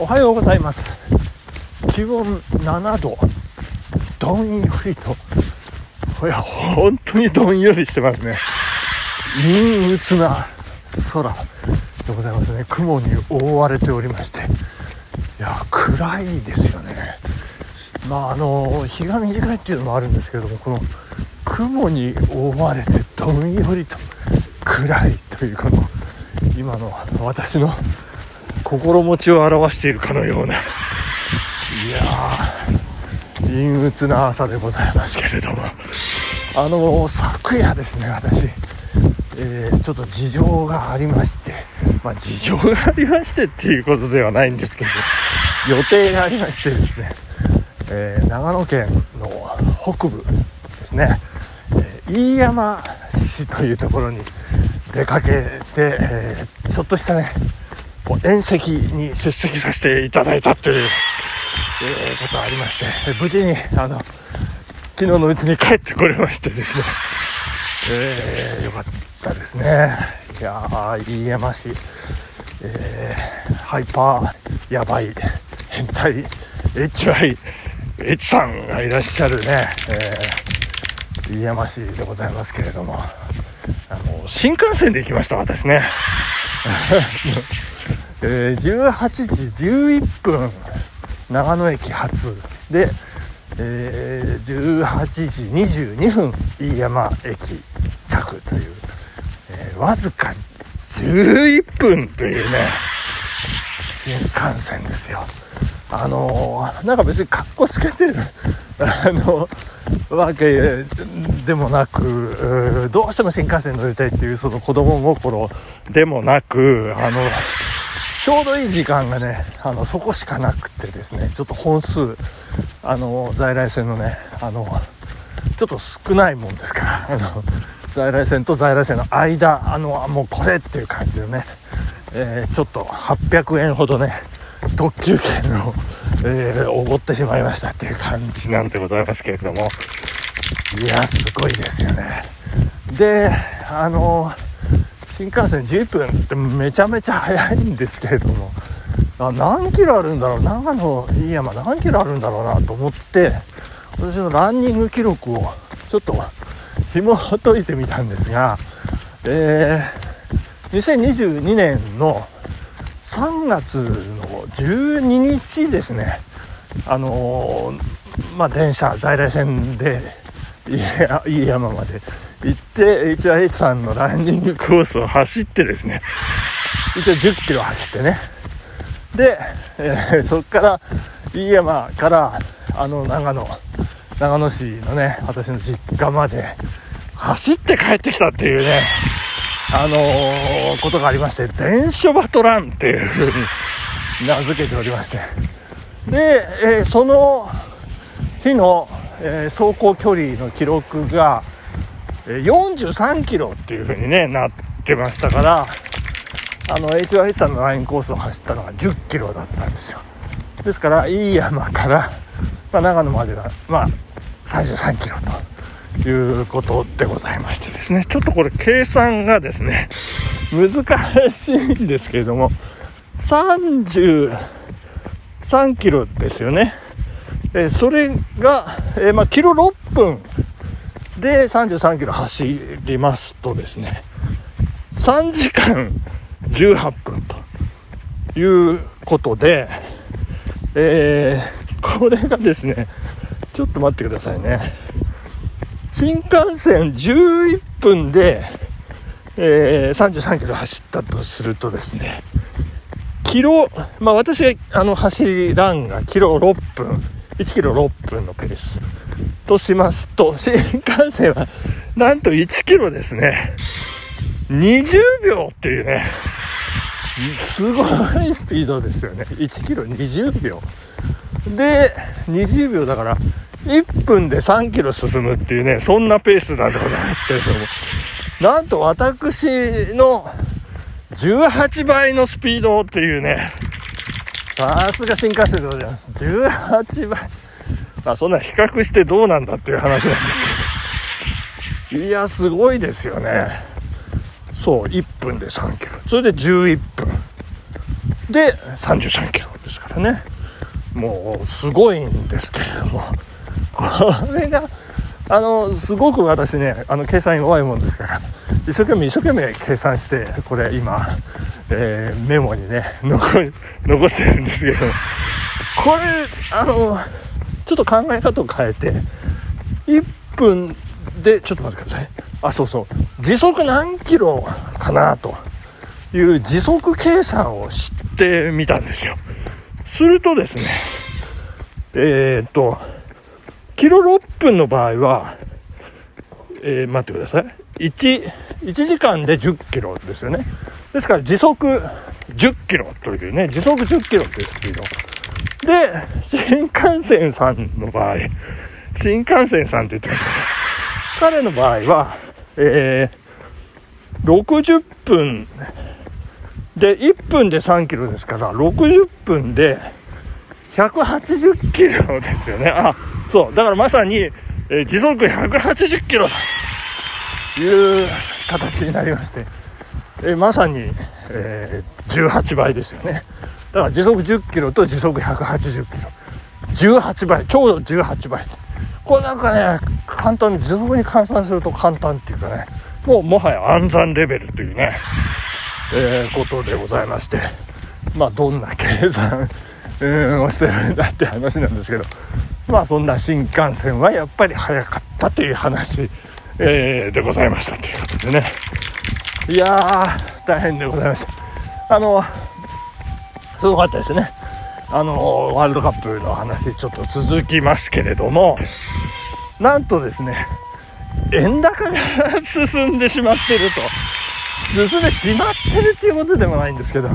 おはようございます。気温7度。どんよりと。いや本当にどんよりしてますね。陰鬱な空でございますね。雲に覆われておりまして。いや暗いですよね。まああの日が短いっていうのもあるんですけれどもこの雲に覆われてどんよりと。暗いというこの今の私の心持ちを表しているかのような。いやー陰鬱な朝でございますけれども。あの昨夜ですね私、えー、ちょっと事情がありまして。まあ事情がありましてっていうことではないんですけど。予定がありましてですね、えー、長野県の北部ですね、えー、飯山市というところに出かけて、えー、ちょっとしたねこう宴席に出席させていただいたという、えー、ことがありまして無事にあの昨日のうちに帰ってこれましてですね、えー、よかったですね。いやー飯山市、えー、ハイパーやばい変態 HY H さんがいらっしゃるね、えー、飯山市でございますけれどもあの新幹線で行きました私ね。えー、18時11分長野駅発。でえー、18時22分飯山駅着という、えー、わずか11分というね新幹線ですよ。あのー、なんか別にかっこつけてる あのわけでもなくどうしても新幹線乗りたいっていうその子供心でもなくあのちょうどいい時間がね、あの、そこしかなくてですね、ちょっと本数、あの、在来線のね、あの、ちょっと少ないもんですから、あの、在来線と在来線の間、あの、もうこれっていう感じでね、えー、ちょっと800円ほどね、特急券を、えー、おごってしまいましたっていう感じなんでございますけれども、いや、すごいですよね。で、あの新幹線11分ってめちゃめちゃ速いんですけれども。あ何キロあるんだろう。長野飯山何キロあるんだろうなと思って私のランニング記録をちょっと紐解いてみたんですが、えー、2022年の3月の12日ですね。あのー、まあ電車在来線で飯山まで。行って HIH さんのランニングコースを走ってですね。一応1 0キロ走ってね。で、えー、そこから飯山からあの長野長野市のね私の実家まで走って帰ってきたっていうね。あのー、ことがありまして電書バトランっていう風に名付けておりましてで、えー、その日の、え走行距離の記録がえ43キロっていう風にね、なってましたから、あの、HYH さんのラインコースを走ったのが10キロだったんですよ。ですから、いい山から、まあ、長野までが、まあ、33キロということでございましてですね、ちょっとこれ計算がですね、難しいんですけれども、33キロですよね。えそれが、え、まあ、キロ6分で33キロ走りますとですね3時間18分ということで、えー、これがですねちょっと待ってくださいね新幹線11分で、えー、33キロ走ったとするとですねキロ、まあ私があの走らんがキロ6分、1キロ6分のペース。としますと、新幹線はなんと1キロですね。20秒っていうね、すごいスピードですよね。1キロ20秒。で、20秒だから、1分で3キロ進むっていうね、そんなペースなんでございますけれども、なんと私の18倍のスピードっていうね、さすが新幹線でございます。18倍。まあそんな比較してどうなんだっていう話なんですけど。いや、すごいですよね。そう、1分で3キロ。それで11分。で、33キロ。ですからねもうすごいんですけれどもこれがあのすごく私ねあの計算弱いもんですから。一生懸命一生懸命計算してこれ今、えー、メモにね残残してるんですけど。これあのちょっと考え方を変えて1分でちょっと待ってください。あそうそう。時速何キロかなという時速計算をしてみたんですよ。するとですねえー、っとキロ6分の場合は、えー、待ってください。1, 1時間で10キロですよね。ですから時速10キロというね時速10キロというスピードで新幹線さんの場合新幹線さんって言ってましたね。彼の場合はえー、60分で1分で3キロですから60分で180キロですよね。あそう。だからまさに、えー、時速180キロという形になりまして、えー、まさに、えー、18倍ですよね。だから時速10キロと時速180キロ。18倍ちょうど18倍これなんかね簡単に時速に換算すると簡単っていうかね。もうもはや暗算レベルというね、えー、ことでございまして。まあどんな計算、をしてるんだって話なんですけど。まあそんな新幹線はやっぱり速かったという話、えー、でございましたということでね。いやー大変でございました。あのすごかったですね。あのワールドカップの話ちょっと続きますけれどもなんとですね円高が進んでしまってると。進んでしまってるっていうことでもないんですけど。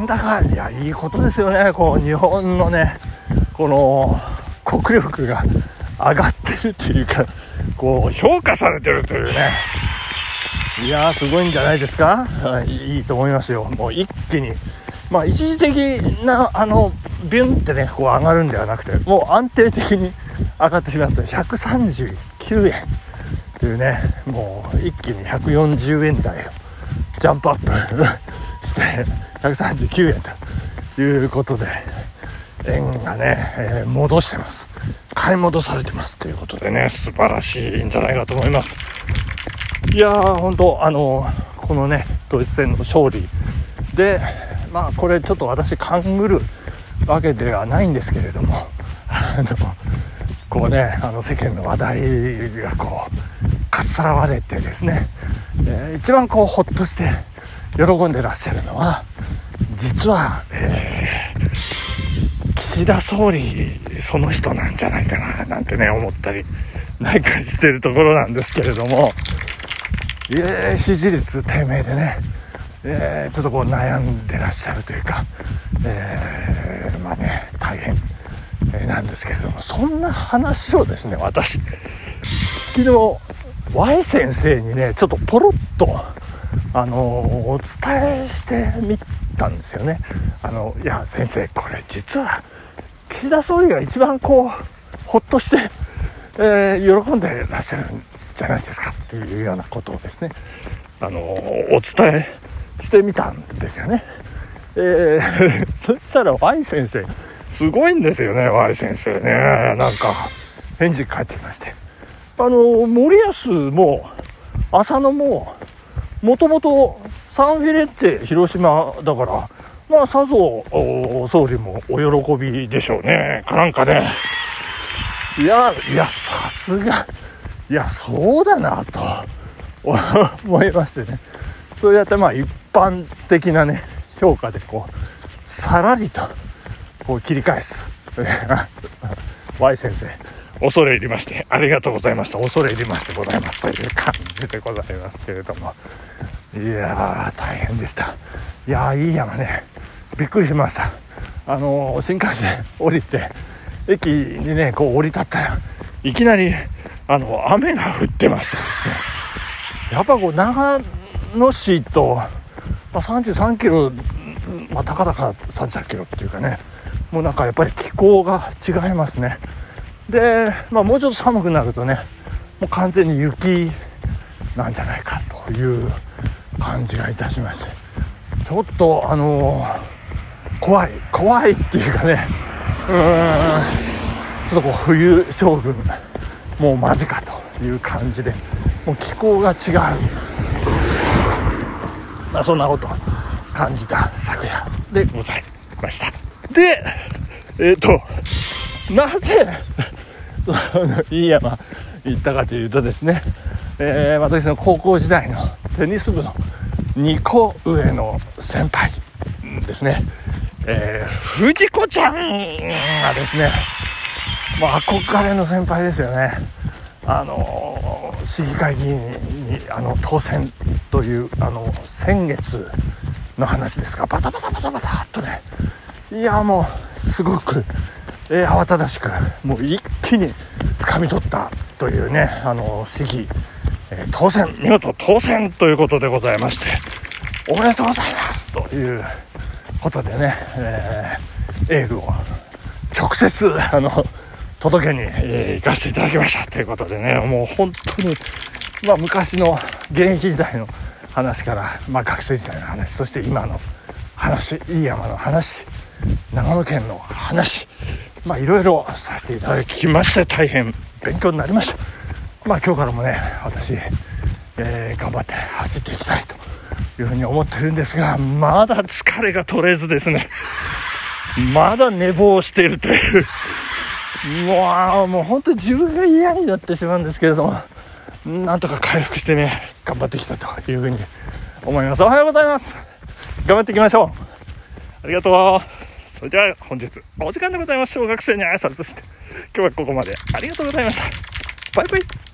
円高いやいいことですよね。こう日本のねこの国力が上がってるっていうかこう評価されてるというね。いやーすごいんじゃないですか、はい、いいと思いますよ。もう一気に。まあ、一時的なあのビュンってねこう上がるんではなくてもう安定的に上がってしまった139円。というねもう一気に140円台ジャンプアップ。して139円ということで円がね、えー、戻してます。買い戻されてます。ということでね素晴らしいんじゃないかと思います。いやー本当あのこのねドイツ戦の勝利でまあこれちょっと私勘ぐるわけではないんですけれどもあのこうねあの世間の話題がこうかっさらわれてですね、えー、一番こうほっとして喜んでらっしゃるのは実は、えー、岸田総理その人なんじゃないかななんてね思ったりなんかしてるところなんですけれども、えー、支持率低迷でねえー、ちょっとこう悩んでらっしゃるというか、えー、まあね大変、なんですけれどもそんな話をですね私昨日 Y 先生にねちょっとポロッとあのお伝えしてみたんですよね。あのいや先生これ実は岸田総理が一番こうほっとして、えー、喜んでらっしゃるんじゃないですかっていうようなことをですねあのお伝えしてみたんですよね。えー、そしたら Y 先生すごいんですよね Y 先生ね。なんか返事返ってきまして。あの森保も浅野ももともとサンフィレッチェ広島だからまあさぞ総理もお喜びでしょうね。かなんかね。いやいやさすがいやそうだなと思いましてね。そうやってまあ一般的なね評価でこうさらりとこう切り返す。Y 先生。恐れ入りましてありがとうございました。恐れ入りましてございますという感じでございますけれども。いやー大変でした。いやーいい山ね。びっくりしました。あのー、新幹線降りて駅にねこう降り立ったらいきなりあの雨が降ってましたですね。やっぱこう長野市と、まあ、33キロ、まあ、たかだか30キロっていうかね。もうなんかやっぱり気候が違いますね。で、まあ、もうちょっと寒くなるとねもう完全に雪なんじゃないかという感じがいたしましてちょっとあの怖い怖いっていうかねうーんちょっとこう冬将軍もう間近という感じでもう気候が違う、まあ、そんなこと感じた昨夜でございました。でえっ、となぜ いい山行ったかというとですね、えー私の高校時代のテニス部の2個上の先輩ですね、えー藤子ちゃんがですねもう憧れの先輩ですよね。あの市議会議員にあの当選というあの先月の話ですがバタバタバタバタっとねいやもうすごく、えー慌ただしくもう一気に掴み取ったというねあの市議、えー当選見事当選ということでございましておめでとうございますということでね、えーエールを直接あの届けに、えー行かせていただきましたということでねもう本当に、まあ、昔の現役時代の話から、まあ、学生時代の話そして今の話飯山の話長野県の話まあいろいろさせていただきまして大変勉強になりました。まあ今日からもね私、えー頑張って走っていきたいというふうに思ってるんですがまだ疲れが取れずですね。まだ寝坊しているという。もうもう本当自分が嫌になってしまうんですけれどもなんとか回復してね頑張ってきたというふうに思います。おはようございます。頑張っていきましょう。ありがとう。それでは本日お時間でございます。小学生に挨拶して今日はここまで。ありがとうございました。バイバイ。